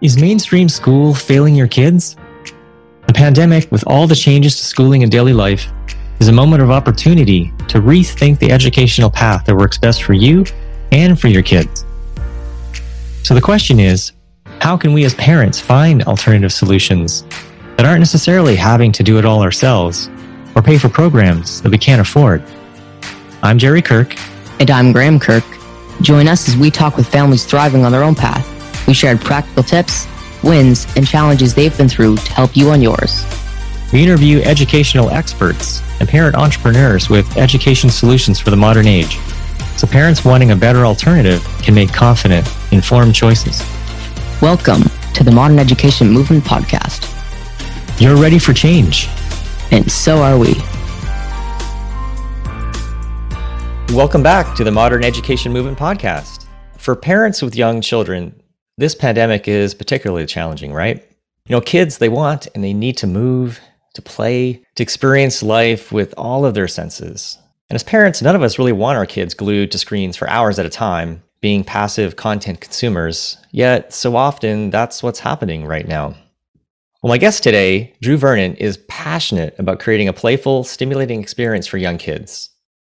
Is mainstream school failing your kids? The pandemic, with all the changes to schooling and daily life, is a moment of opportunity to rethink the educational path that works best for you and for your kids. So the question is, how can we as parents find alternative solutions that aren't necessarily having to do it all ourselves or pay for programs that we can't afford? I'm Jerry Kirk. And I'm Graham Kirk. Join us as we talk with families thriving on their own path we shared practical tips, wins, and challenges they've been through to help you on yours. We interview educational experts and parent entrepreneurs with education solutions for the modern age, so parents wanting a better alternative can make confident, informed choices. Welcome to the Modern Education Movement Podcast. You're ready for change. And so are we. Welcome back to the Modern Education Movement Podcast. For parents with young children, this pandemic is particularly challenging, right? You know, kids, they want and they need to move, to play, to experience life with all of their senses. And as parents, none of us really want our kids glued to screens for hours at a time, being passive content consumers. Yet, so often, that's what's happening right now. Well, my guest today, Drew Vernon, is passionate about creating a playful, stimulating experience for young kids.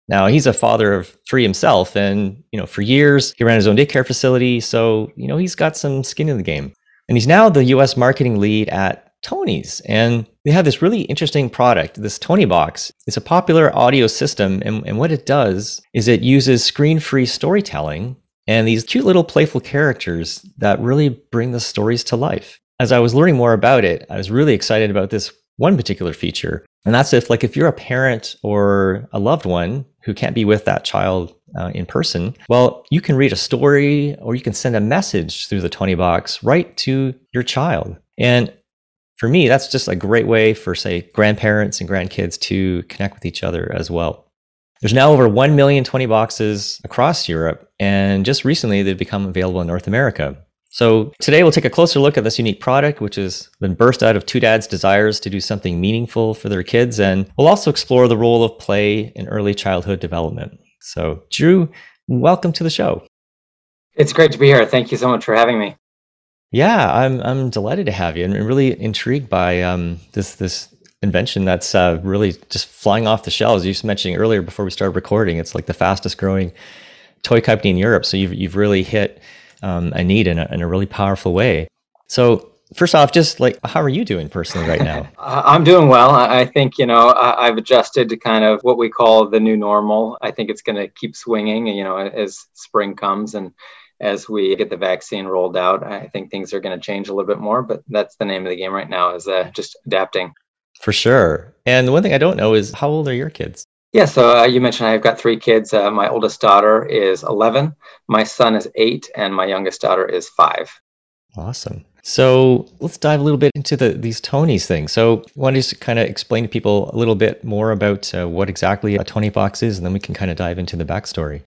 Now he's a father of three himself, and you know, for years he ran his own daycare facility, so you know he's got some skin in the game. And he's now the U.S. marketing lead at Tonies, and they have this really interesting product, this Toniebox. It's a popular audio system, and, and what it does is it uses screen-free storytelling and these cute little playful characters that really bring the stories to life. As I was learning more about it, I was really excited about this one particular feature. And that's if like if you're a parent or a loved one who can't be with that child uh, in person, well, you can read a story or you can send a message through the Toniebox right to your child. And for me, that's just a great way for, say, grandparents and grandkids to connect with each other as well. There's now over 1 million 20 boxes across Europe, and just recently they've become available in North America. So today we'll take a closer look at this unique product, which has been burst out of two dads' desires to do something meaningful for their kids. And we'll also explore the role of play in early childhood development. So, Drew, welcome to the show. It's great to be here. Thank you so much for having me. Yeah, I'm I'm delighted to have you, and really intrigued by um, this this invention that's uh, really just flying off the shelves. You were mentioning earlier before we started recording, it's like the fastest growing toy company in Europe. So you've you've really hit um, a need in a, in a really powerful way. So first off, just like how are you doing personally right now? I'm doing well. I think you know I've adjusted to kind of what we call the new normal. I think it's going to keep swinging, you know, as spring comes and as we get the vaccine rolled out. I think things are going to change a little bit more, but that's the name of the game right now is uh, just adapting. For sure. And the one thing I don't know is how old are your kids? Yeah, so uh, you mentioned I've got three kids. Uh, my oldest daughter is 11, my son is eight, and my youngest daughter is five. Awesome. So let's dive a little bit into the, these Tonies things. So, want to just kind of explain to people a little bit more about uh, what exactly a Toniebox is, and then we can kind of dive into the backstory.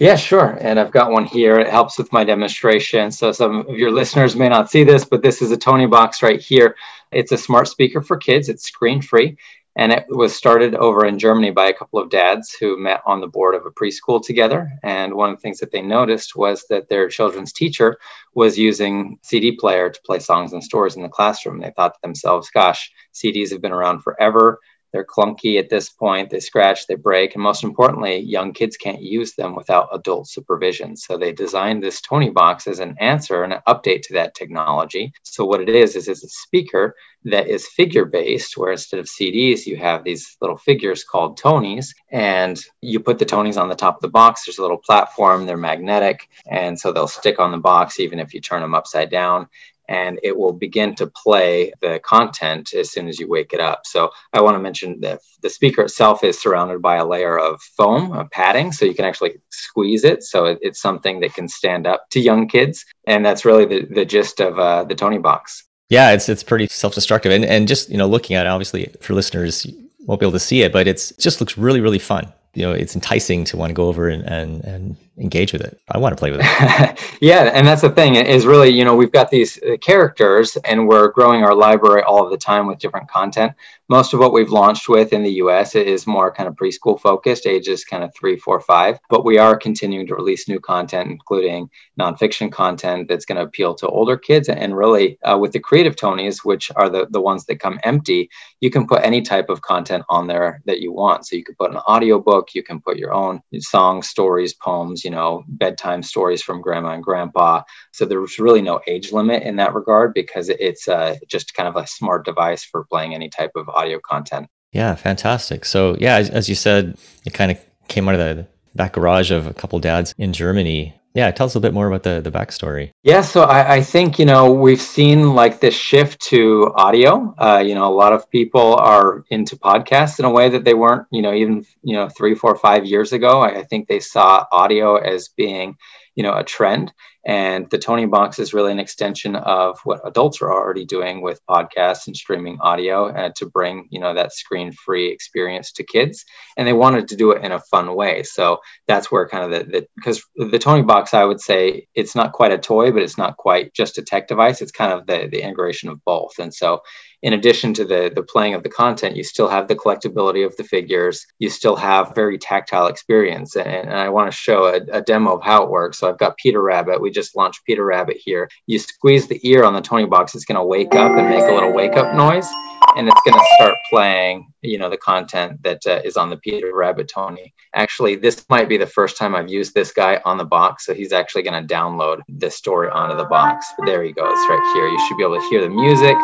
Yeah, sure. And I've got one here. It helps with my demonstration. So some of your listeners may not see this, but this is a Toniebox right here. It's a smart speaker for kids. It's screen free. And it was started over in Germany by a couple of dads who met on the board of a preschool together. And one of the things that they noticed was that their children's teacher was using CD player to play songs and stories in the classroom. They thought to themselves, gosh, CDs have been around forever. They're clunky at this point. They scratch, they break, and most importantly, young kids can't use them without adult supervision. So they designed this Toniebox as an answer and an update to that technology. So what it is is it's a speaker that is figure based, where instead of CDs, you have these little figures called Tonies, and you put the Tonies on the top of the box. There's a little platform, they're magnetic, and so they'll stick on the box even if you turn them upside down and it will begin to play the content as soon as you wake it up. So I want to mention that the speaker itself is surrounded by a layer of foam, a padding, so you can actually squeeze it. So it, it's something that can stand up to young kids, and that's really the, the gist of uh, the box. Yeah, it's it's pretty self-destructive, and and just you know looking at it, obviously for listeners won't be able to see it, but it's it just looks really really fun. You know, it's enticing to want to go over and and and engage with it. I want to play with it. yeah, and that's the thing is really, you know, we've got these uh, characters and we're growing our library all of the time with different content. Most of what we've launched with in the US is more kind of preschool focused, ages kind of three, four, five. But we are continuing to release new content, including nonfiction content that's going to appeal to older kids. And really, uh, with the creative Tonies, which are the, the ones that come empty, you can put any type of content on there that you want. So you can put an audiobook, you can put your own songs, stories, poems, you know, bedtime stories from grandma and grandpa. So there's really no age limit in that regard because it's uh, just kind of a smart device for playing any type of audio content. Yeah, fantastic. So, yeah, as, as you said, it kind of came out of the back garage of a couple dads in Germany. Yeah, tell us a bit more about the the backstory. Yeah, so I, I think you know we've seen like this shift to audio. Uh, you know, a lot of people are into podcasts in a way that they weren't. You know, even you know three, four, five years ago. I, I think they saw audio as being you know a trend and the Toniebox is really an extension of what adults are already doing with podcasts and streaming audio and uh, to bring, you know, that screen-free experience to kids. And they wanted to do it in a fun way. So that's where kind of the, because the, the Toniebox, I would say it's not quite a toy, but it's not quite just a tech device. It's kind of the, the integration of both. And so in addition to the the playing of the content, you still have the collectability of the figures. You still have very tactile experience, and, and I want to show a, a, demo of how it works. So I've got Peter Rabbit. We just launched Peter Rabbit here. You squeeze the ear on the Toniebox, it's going to wake up and make a little wake up noise, and it's going to start playing. You know the content that uh, is on the Peter Rabbit Tonie. Actually, this might be the first time I've used this guy on the box, so he's actually going to download this story onto the box. There he goes, right here. You should be able to hear the music.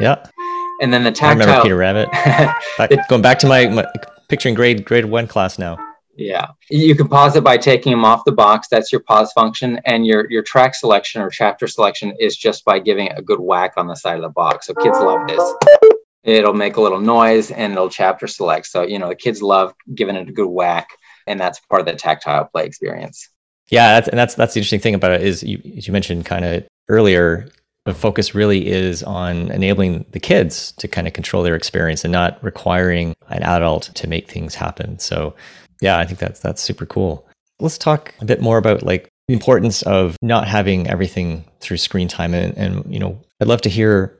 Yeah. And then the tactile. I remember Peter Rabbit. back, going back to my, my picturing grade grade one class now. Yeah, you can pause it by taking them off the box. That's your pause function, and your your track selection or chapter selection is just by giving it a good whack on the side of the box. So kids love this. It'll make a little noise and it'll chapter select. So you know the kids love giving it a good whack, and that's part of the tactile play experience. Yeah, that's, and that's that's the interesting thing about it is you as you mentioned kind of earlier the focus really is on enabling the kids to kind of control their experience and not requiring an adult to make things happen. So, yeah, I think that's that's super cool. Let's talk a bit more about like the importance of not having everything through screen time and, and you know, I'd love to hear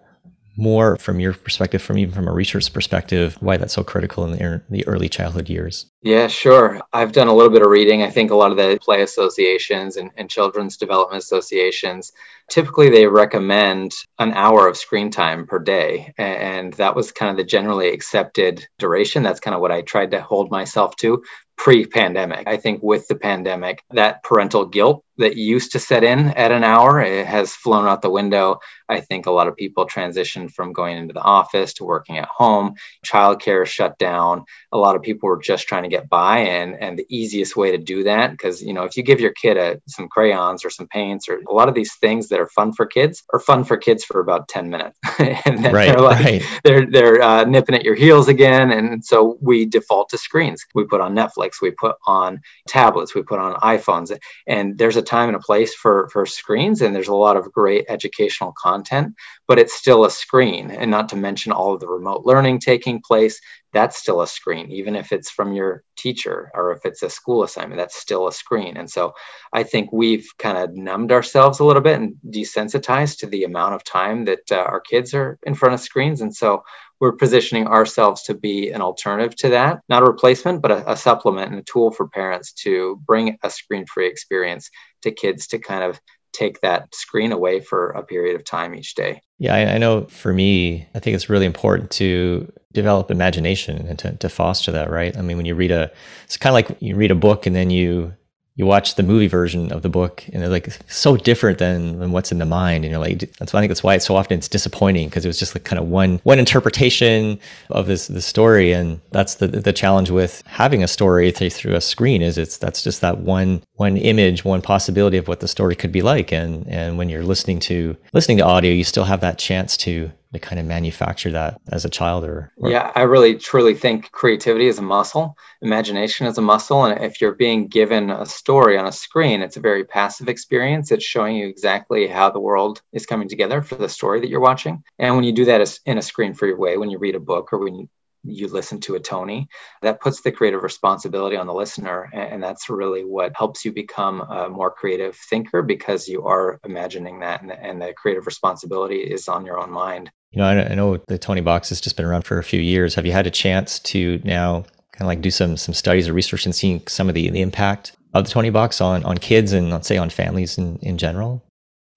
more from your perspective, from even from a research perspective, why that's so critical in the, the early childhood years. Yeah, sure. I've done a little bit of reading. I think a lot of the play associations and, and children's development associations typically they recommend an hour of screen time per day. And that was kind of the generally accepted duration. That's kind of what I tried to hold myself to pre pandemic. I think with the pandemic, that parental guilt that used to set in at an hour it has flown out the window. I think a lot of people transitioned from going into the office to working at home. Childcare shut down. A lot of people were just trying to get by, and and the easiest way to do that, because you know, if you give your kid a, some crayons or some paints or a lot of these things that are fun for kids are fun for kids for about ten minutes, and then right, they're like right. they're they're uh, nipping at your heels again, and so we default to screens. We put on Netflix, we put on tablets, we put on iPhones, and there's a time and a place for for screens and there's a lot of great educational content but it's still a screen and not to mention all of the remote learning taking place that's still a screen even if it's from your teacher or if it's a school assignment that's still a screen. And so i think we've kind of numbed ourselves a little bit and desensitized to the amount of time that uh, our kids are in front of screens. And so we're positioning ourselves to be an alternative to that, not a replacement, but a, a supplement and a tool for parents to bring a screen free experience to kids to kind of take that screen away for a period of time each day. Yeah, I, I, know for me, I think it's really important to develop imagination and to, to foster that, right? I mean, when you read a, it's kind of like you read a book and then you you watch the movie version of the book and they're like so different than, than what's in the mind and you're like that's why I think that's why it's so often it's disappointing because it was just like kind of one one interpretation of this the story and that's the the challenge with having a story through a screen is it's that's just that one one image one possibility of what the story could be like and and when you're listening to listening to audio you still have that chance to to kind of manufacture that as a child or, or, yeah i really truly think creativity is a muscle imagination is a muscle and if you're being given a story on a screen it's a very passive experience it's showing you exactly how the world is coming together for the story that you're watching and when you do that in a screen free way when you read a book or when you you listen to a Tonie. That puts the creative responsibility on the listener. And that's really what helps you become a more creative thinker because you are imagining that and the, and the creative responsibility is on your own mind. You know, I, I know the Toniebox has just been around for a few years. Have you had a chance to now kind of like do some some studies or research and seeing some of the, the impact of the Toniebox on on kids and let's say on families in, in general?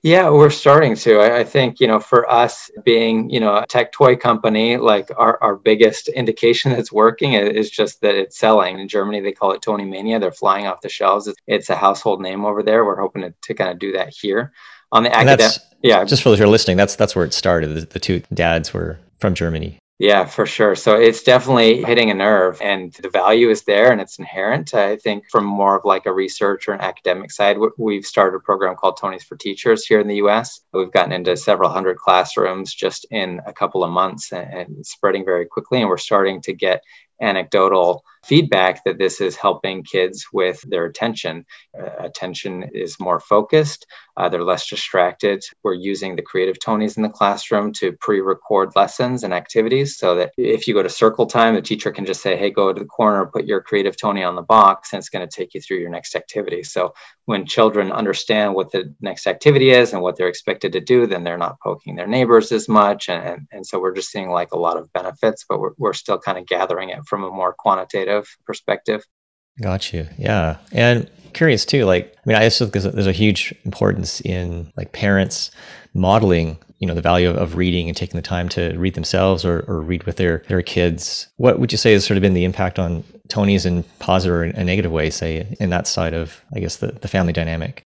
Yeah, we're starting to. I, I, think, you know, for us being, you know, a tech toy company, like our, our biggest indication that's working is just that it's selling. In Germany, they call it Tonie Mania. They're flying off the shelves. It's, a household name over there. We're hoping to, to kind of do that here. On the academic, yeah. Just for those who are listening, that's that's where it started. The, the two dads were from Germany. Yeah, for sure. So it's definitely hitting a nerve and the value is there and it's inherent. I think from more of like a research or an academic side, we've started a program called Tonies for Teachers here in the US. We've gotten into several hundred classrooms just in a couple of months and spreading very quickly. And we're starting to get anecdotal feedback that this is helping kids with their attention. Uh, attention is more focused, uh, they're less distracted. We're using the creative Tonies in the classroom to pre record lessons and activities so that if you go to circle time, the teacher can just say, hey, go to the corner, put your creative Tonie on the box, and it's going to take you through your next activity. So when children understand what the next activity is and what they're expected to do, then they're not poking their neighbors as much. And, and, so we're just seeing like a lot of benefits, but we're, we're still kind of gathering it from a more quantitative perspective. Got you. Yeah. And curious too, like, I mean, I also think there's a huge importance in like parents modeling, you know, the value of, of reading and taking the time to read themselves or, or read with their, their kids. What would you say has sort of been the impact on Tonies in positive or a negative way, say, in that side of, I guess, the, the family dynamic?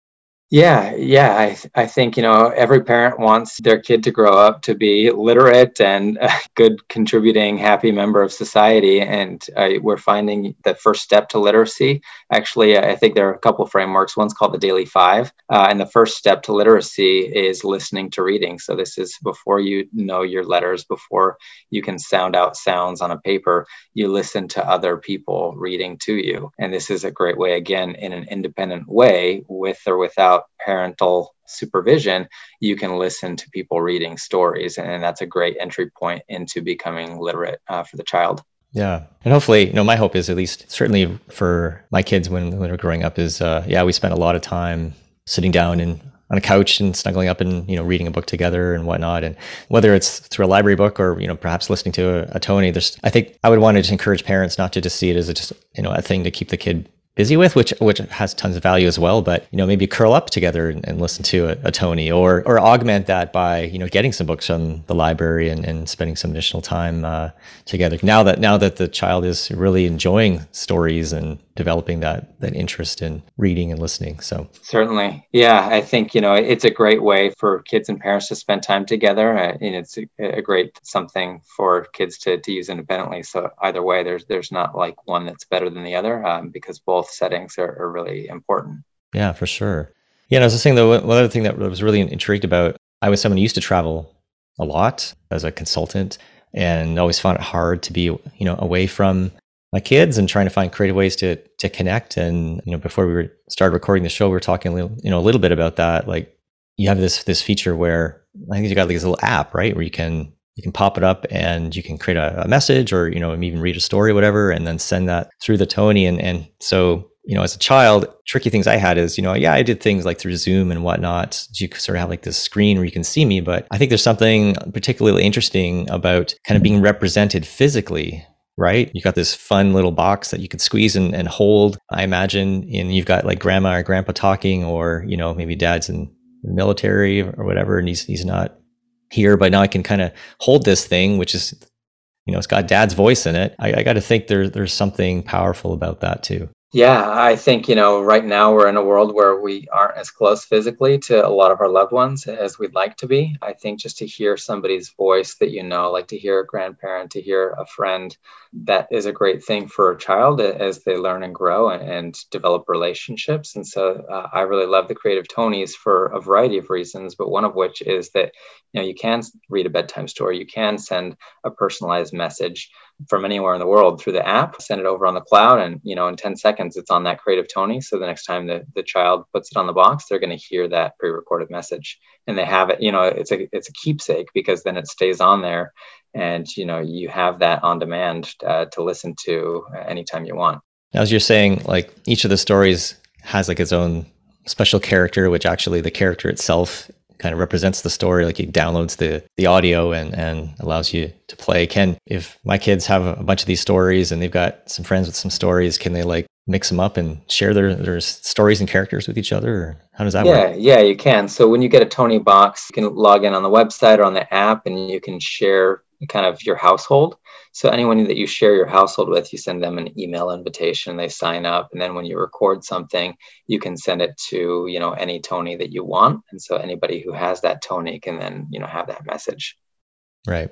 Yeah, yeah. I, I think, you know, every parent wants their kid to grow up to be literate and a good, contributing, happy member of society. And uh, we're finding the first step to literacy. Actually, I think there are a couple of frameworks. One's called the Daily Five. Uh, and the first step to literacy is listening to reading. So this is before you know your letters, before you can sound out sounds on a paper, you listen to other people reading to you. And this is a great way, again, in an independent way, with or without parental supervision, you can listen to people reading stories. And that's a great entry point into becoming literate uh, for the child. Yeah. And hopefully, you know, my hope is at least certainly for my kids when, when they're growing up is, uh, yeah, we spent a lot of time sitting down and on a couch and snuggling up and, you know, reading a book together and whatnot. And whether it's through a library book or, you know, perhaps listening to a, a Tonie, there's, I think I would want to just encourage parents not to just see it as a, just, you know, a thing to keep the kid busy with, which which has tons of value as well. But you know, maybe curl up together and, and listen to a, a, Tonie, or or augment that by you know getting some books from the library and, and spending some additional time uh, together. Now that now that the child is really enjoying stories and developing that that interest in reading and listening. So certainly, yeah, I think you know it's a great way for kids and parents to spend time together, uh, and it's a, a, great something for kids to, to use independently. So either way, there's there's not like one that's better than the other um, because both settings are, are really important. Yeah, for sure. Yeah, and I was just saying though, one other thing that was really intrigued about, I was someone who used to travel a lot as a consultant and always found it hard to be, you know, away from my kids and trying to find creative ways to to connect. And you know, before we were, started recording the show, we were talking a little, you know, a little bit about that. Like, you have this this feature where I think you got like this little app, right, where you can you can pop it up and you can create a, a message or you know even read a story or whatever, and then send that through the Tonie. And and so you know, as a child, tricky things I had is, you know, yeah, I did things like through Zoom and whatnot. You sort of have like this screen where you can see me, but I think there's something particularly interesting about kind of being represented physically right? You got this fun little box that you could squeeze and, and hold. I imagine, and you've got like grandma or grandpa talking, or you know maybe dad's in the military or whatever, and he's he's not here, but now I can kind of hold this thing, which is you know it's got dad's voice in it. I, I got to think there there's something powerful about that too. Yeah, I think, you know, right now we're in a world where we aren't as close physically to a lot of our loved ones as we'd like to be. I think just to hear somebody's voice that you know, like to hear a grandparent, to hear a friend, that is a great thing for a child as they learn and grow and, and develop relationships. And so uh, I really love the Creative Tonies for a variety of reasons, but one of which is that, you know, you can read a bedtime story, you can send a personalized message from anywhere in the world through the app, send it over on the cloud, and you know, in 10 seconds, it's on that Creative Tonie. So the next time the, the child puts it on the box, they're going to hear that pre-recorded message, and they have it. You know, it's a it's a keepsake because then it stays on there, and you know, you have that on demand uh, to listen to anytime you want. As you're saying, like each of the stories has like its own special character, which actually the character itself kind of represents the story like it downloads the the audio and and allows you to play. Can if my kids have a bunch of these stories and they've got some friends with some stories can they like mix them up and share their their stories and characters with each other? Or how does that work? yeah, work yeah you can. So when you get a Toniebox you can log in on the website or on the app and you can share kind of your household. So anyone that you share your household with, you send them an email invitation, they sign up, and then when you record something, you can send it to, you know, any Tonie that you want. And so anybody who has that Tonie can then, you know, have that message. Right.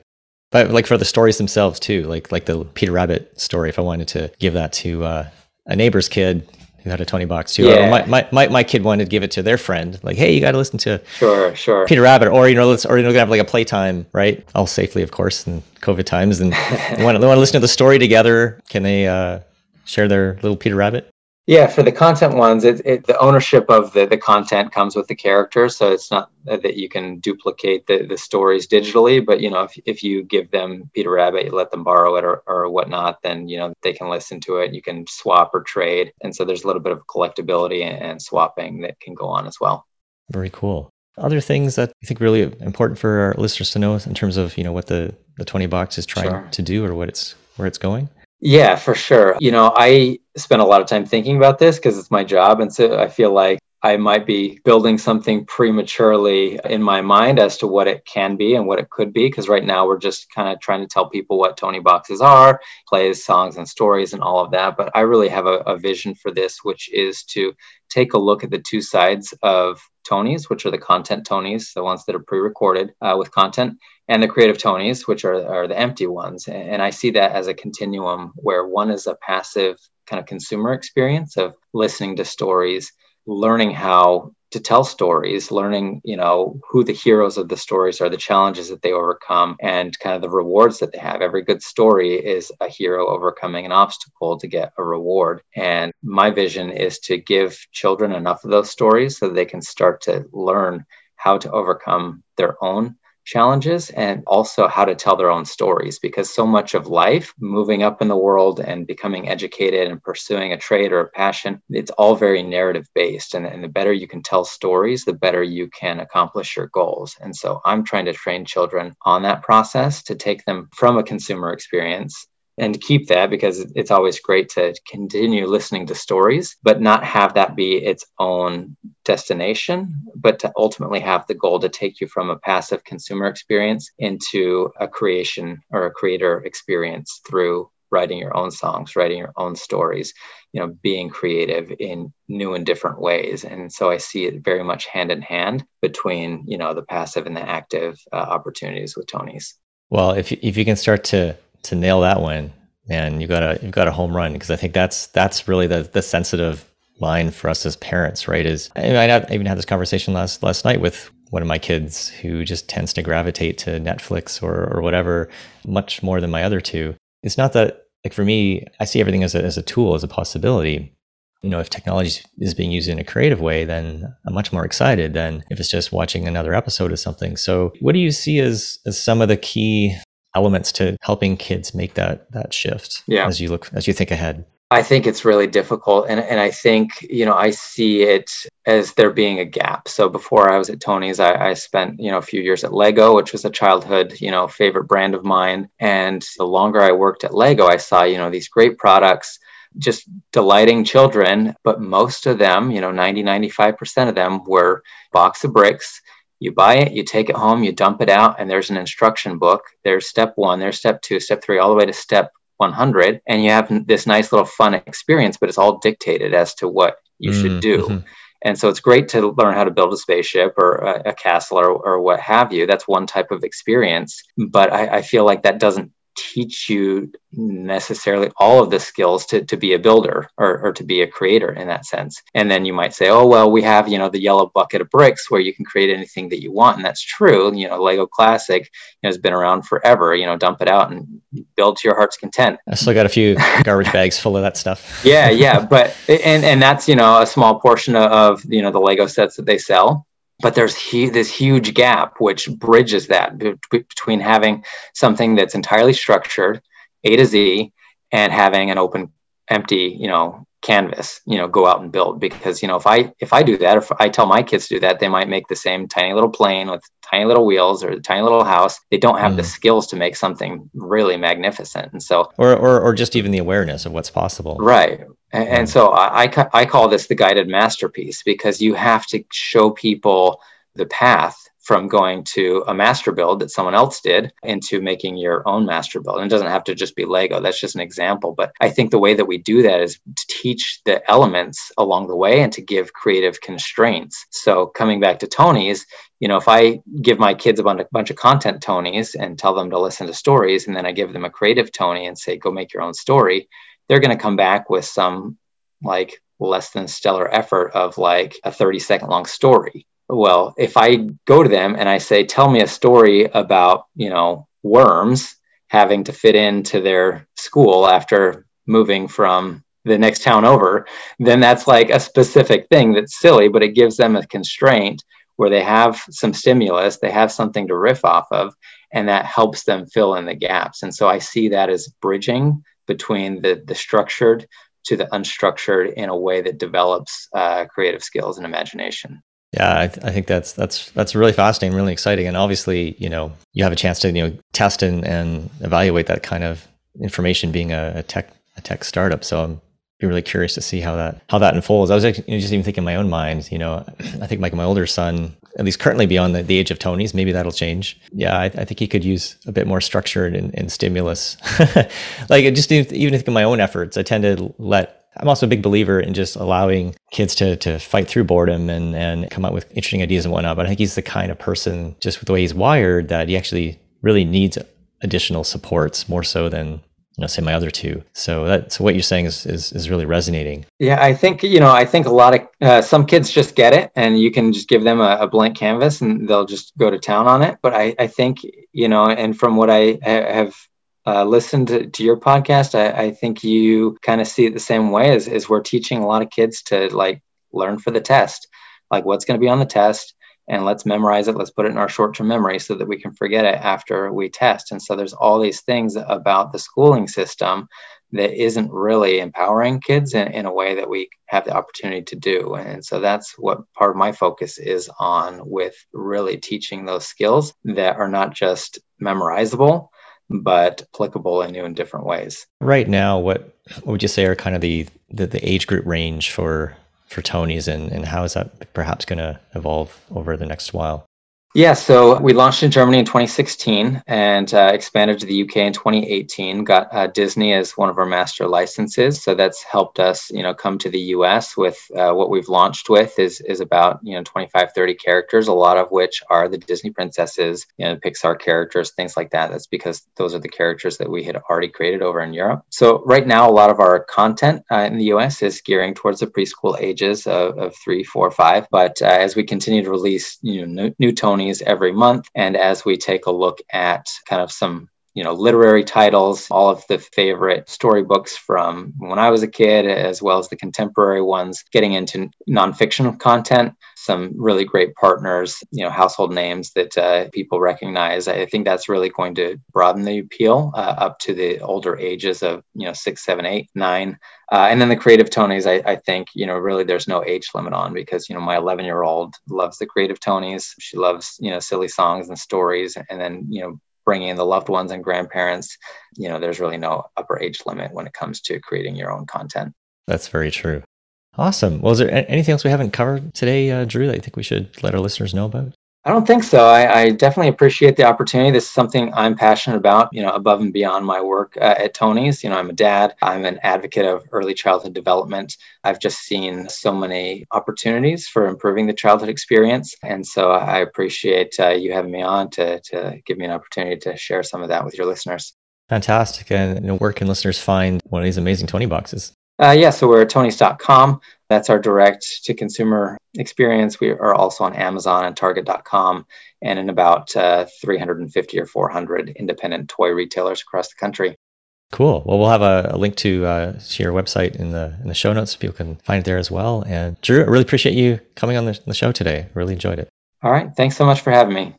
But like for the stories themselves too, like like the Peter Rabbit story, if I wanted to give that to uh, a neighbor's kid, who had a Toniebox too. Yeah. My, my, my, my, kid wanted to give it to their friend, like, hey, you got to listen to sure, sure. Peter Rabbit, or you know, let's, or you know, gonna have like a playtime, right? All safely, of course, in COVID times, and they want to, they want to listen to the story together. Can they uh, share their little Peter Rabbit? Yeah, for the content ones, it, it, the ownership of the, the content comes with the character. So it's not that you can duplicate the, the stories digitally, but you know, if, if you give them Peter Rabbit, you let them borrow it or, or whatnot, then you know they can listen to it. You can swap or trade, and so there's a little bit of collectability and, and swapping that can go on as well. Very cool. Other things that I think really important for our listeners to know in terms of you know what the the Toniebox is trying sure. to do or what it's where it's going. Yeah, for sure. You know, I spend a lot of time thinking about this because it's my job. And so I feel like I might be building something prematurely in my mind as to what it can be and what it could be. Because right now we're just kind of trying to tell people what Tonieboxes are, plays, songs, and stories, and all of that. But I really have a, a vision for this, which is to take a look at the two sides of Tonies, which are the content Tonies, the ones that are pre recorded uh, with content, and the creative Tonies, which are, are the empty ones. And I see that as a continuum where one is a passive kind of consumer experience of listening to stories, learning how to tell stories, learning, you know, who the heroes of the stories are, the challenges that they overcome, and kind of the rewards that they have. Every good story is a hero overcoming an obstacle to get a reward. And my vision is to give children enough of those stories so they can start to learn how to overcome their own challenges and also how to tell their own stories because so much of life moving up in the world and becoming educated and pursuing a trade or a passion it's all very narrative based. And, and the better you can tell stories the better you can accomplish your goals. And so i'm trying to train children on that process to take them from a consumer experience and keep that because it's always great to continue listening to stories, but not have that be its own destination, but to ultimately have the goal to take you from a passive consumer experience into a creation or a creator experience through writing your own songs, writing your own stories, you know, being creative in new and different ways. And so I see it very much hand in hand between, you know, the passive and the active uh, opportunities with Tonies. Well, if if you can start to to nail that one, and you got a you've got a home run because I think that's that's really the the sensitive line for us as parents, right? Is I, I even had this conversation last last night with one of my kids who just tends to gravitate to Netflix or or whatever much more than my other two. It's not that like for me, I see everything as a as a tool, as a possibility. You know, if technology is being used in a creative way, then I'm much more excited than if it's just watching another episode of something. So, what do you see as as some of the key elements to helping kids make that that shift yeah. as you look as you think ahead. I think it's really difficult and, and i think you know i see it as there being a gap. So before i was at tonies I, I spent you know a few years at lego which was a childhood you know favorite brand of mine. And the longer i worked at lego i saw you know these great products just delighting children. But most of them you know 90 95% of them were box of bricks you buy it, you take it home, you dump it out, and there's an instruction book. There's step one, there's step two, step three, all the way to step 100. And you have this nice little fun experience, but it's all dictated as to what you mm-hmm. should do. And so it's great to learn how to build a spaceship or a, a castle or, or what have you. That's one type of experience. But I, I feel like that doesn't teach you necessarily all of the skills to, to be a builder or, or to be a creator in that sense. And then you might say, oh, well, we have, you know, the yellow bucket of bricks where you can create anything that you want. And that's true. You know, Lego Classic you know, has been around forever, you know, dump it out and build to your heart's content. I still got a few garbage bags full of that stuff. yeah. Yeah. But, and, and that's, you know, a small portion of, you know, the Lego sets that they sell but there's this huge gap which bridges that be- between having something that's entirely structured a to z and having an open empty you know canvas you know go out and build. Because you know if i if i do that if i tell my kids to do that they might make the same tiny little plane with tiny little wheels or a tiny little house. They don't have mm. the skills to make something really magnificent. And so or, or or just even the awareness of what's possible. Right and, and so I, I call this the guided masterpiece because you have to show people the path from going to a master build that someone else did into making your own master build. And it doesn't have to just be Lego. That's just an example. But I think the way that we do that is to teach the elements along the way and to give creative constraints. So coming back to Tonies, you know, if I give my kids a bunch, bunch of content Tonies and tell them to listen to stories, and then I give them a creative Tonie and say, go make your own story, they're going to come back with some like less than stellar effort of like a 30 second long story. Well, if I go to them and I say, tell me a story about, you know, worms having to fit into their school after moving from the next town over, then that's like a specific thing that's silly, but it gives them a constraint where they have some stimulus, they have something to riff off of, and that helps them fill in the gaps. And so I see that as bridging between the the structured to the unstructured in a way that develops uh, creative skills and imagination. Yeah, I, th- I, think that's that's that's really fascinating, really exciting, and obviously, you know, you have a chance to you know test and, and evaluate that kind of information, being a, a tech a tech startup. So I'm be really curious to see how that how that unfolds. I was you know, just even thinking in my own mind, you know, I think like my older son, at least currently beyond the, the age of Tonies, maybe that'll change. Yeah, I, I think he could use a bit more structure and, and stimulus. like just even, think of my own efforts, I tend to let. I'm also a big believer in just allowing kids to to fight through boredom and and come up with interesting ideas and whatnot. But I think he's the kind of person, just with the way he's wired, that he actually really needs additional supports more so than you know, say my other two. So that so what you're saying is is, is really resonating. Yeah, I think you know I think a lot of uh, some kids just get it, and you can just give them a, a, blank canvas and they'll just go to town on it. But I I think you know, and from what I have uh, listened to, to, your podcast, I, I think you kind of see it the same way as, as we're teaching a lot of kids to like learn for the test, like what's going to be on the test and let's memorize it. Let's put it in our short term memory so that we can forget it after we test. And so there's all these things about the schooling system that isn't really empowering kids in, in a way that we have the opportunity to do. And so that's what part of my focus is on with really teaching those skills that are not just memorizable, but applicable in new and different ways. Right now, what, what would you say are kind of the, the, the age group range for for Tonies and, and how is that perhaps going to evolve over the next while? Yeah, so we launched in Germany in 2016 and uh, expanded to the UK in 2018. Got uh, Disney as one of our master licenses, so that's helped us, you know, come to the US with uh, what we've launched with is is about you know 25, 30 characters, a lot of which are the Disney princesses, you know, Pixar characters, things like that. That's because those are the characters that we had already created over in Europe. So right now, a lot of our content uh, in the US is gearing towards the preschool ages of, of three, four, five. But uh, as we continue to release, you know, new, new Tonie every month. And as we take a look at kind of some you know literary titles all of the favorite storybooks from when i was a kid as well as the contemporary ones getting into nonfiction content some really great partners you know household names that uh, people recognize i think that's really going to broaden the appeal uh, up to the older ages of you know six seven eight nine uh, and then the creative Tonies, I, I, think, you know, really there's no age limit on because, you know, my 11 year old loves the creative Tonies. She loves, you know, silly songs and stories. And then, you know, bringing in the loved ones and grandparents, you know, there's really no upper age limit when it comes to creating your own content. That's very true. Awesome. Well, is there anything else we haven't covered today, uh, Drew, that you think we should let our listeners know about? I don't think so. I, I, definitely appreciate the opportunity. This is something I'm passionate about, you know, above and beyond my work uh, at Tonies. You know, I'm a dad, I'm an advocate of early childhood development. I've just seen so many opportunities for improving the childhood experience. And so I appreciate uh, you having me on to, to give me an opportunity to share some of that with your listeners. Fantastic. And where can listeners find one of these amazing Tonieboxes? Uh, yeah, so we're at tonies.com. That's our direct to consumer experience. We are also on Amazon and Target.com and in about uh, 350 or 400 independent toy retailers across the country. Cool. Well, we'll have a, a link to, uh, to your website in the in the show notes so people can find it there as well. And Drew, I really appreciate you coming on the, the show today. Really enjoyed it. All right. Thanks so much for having me.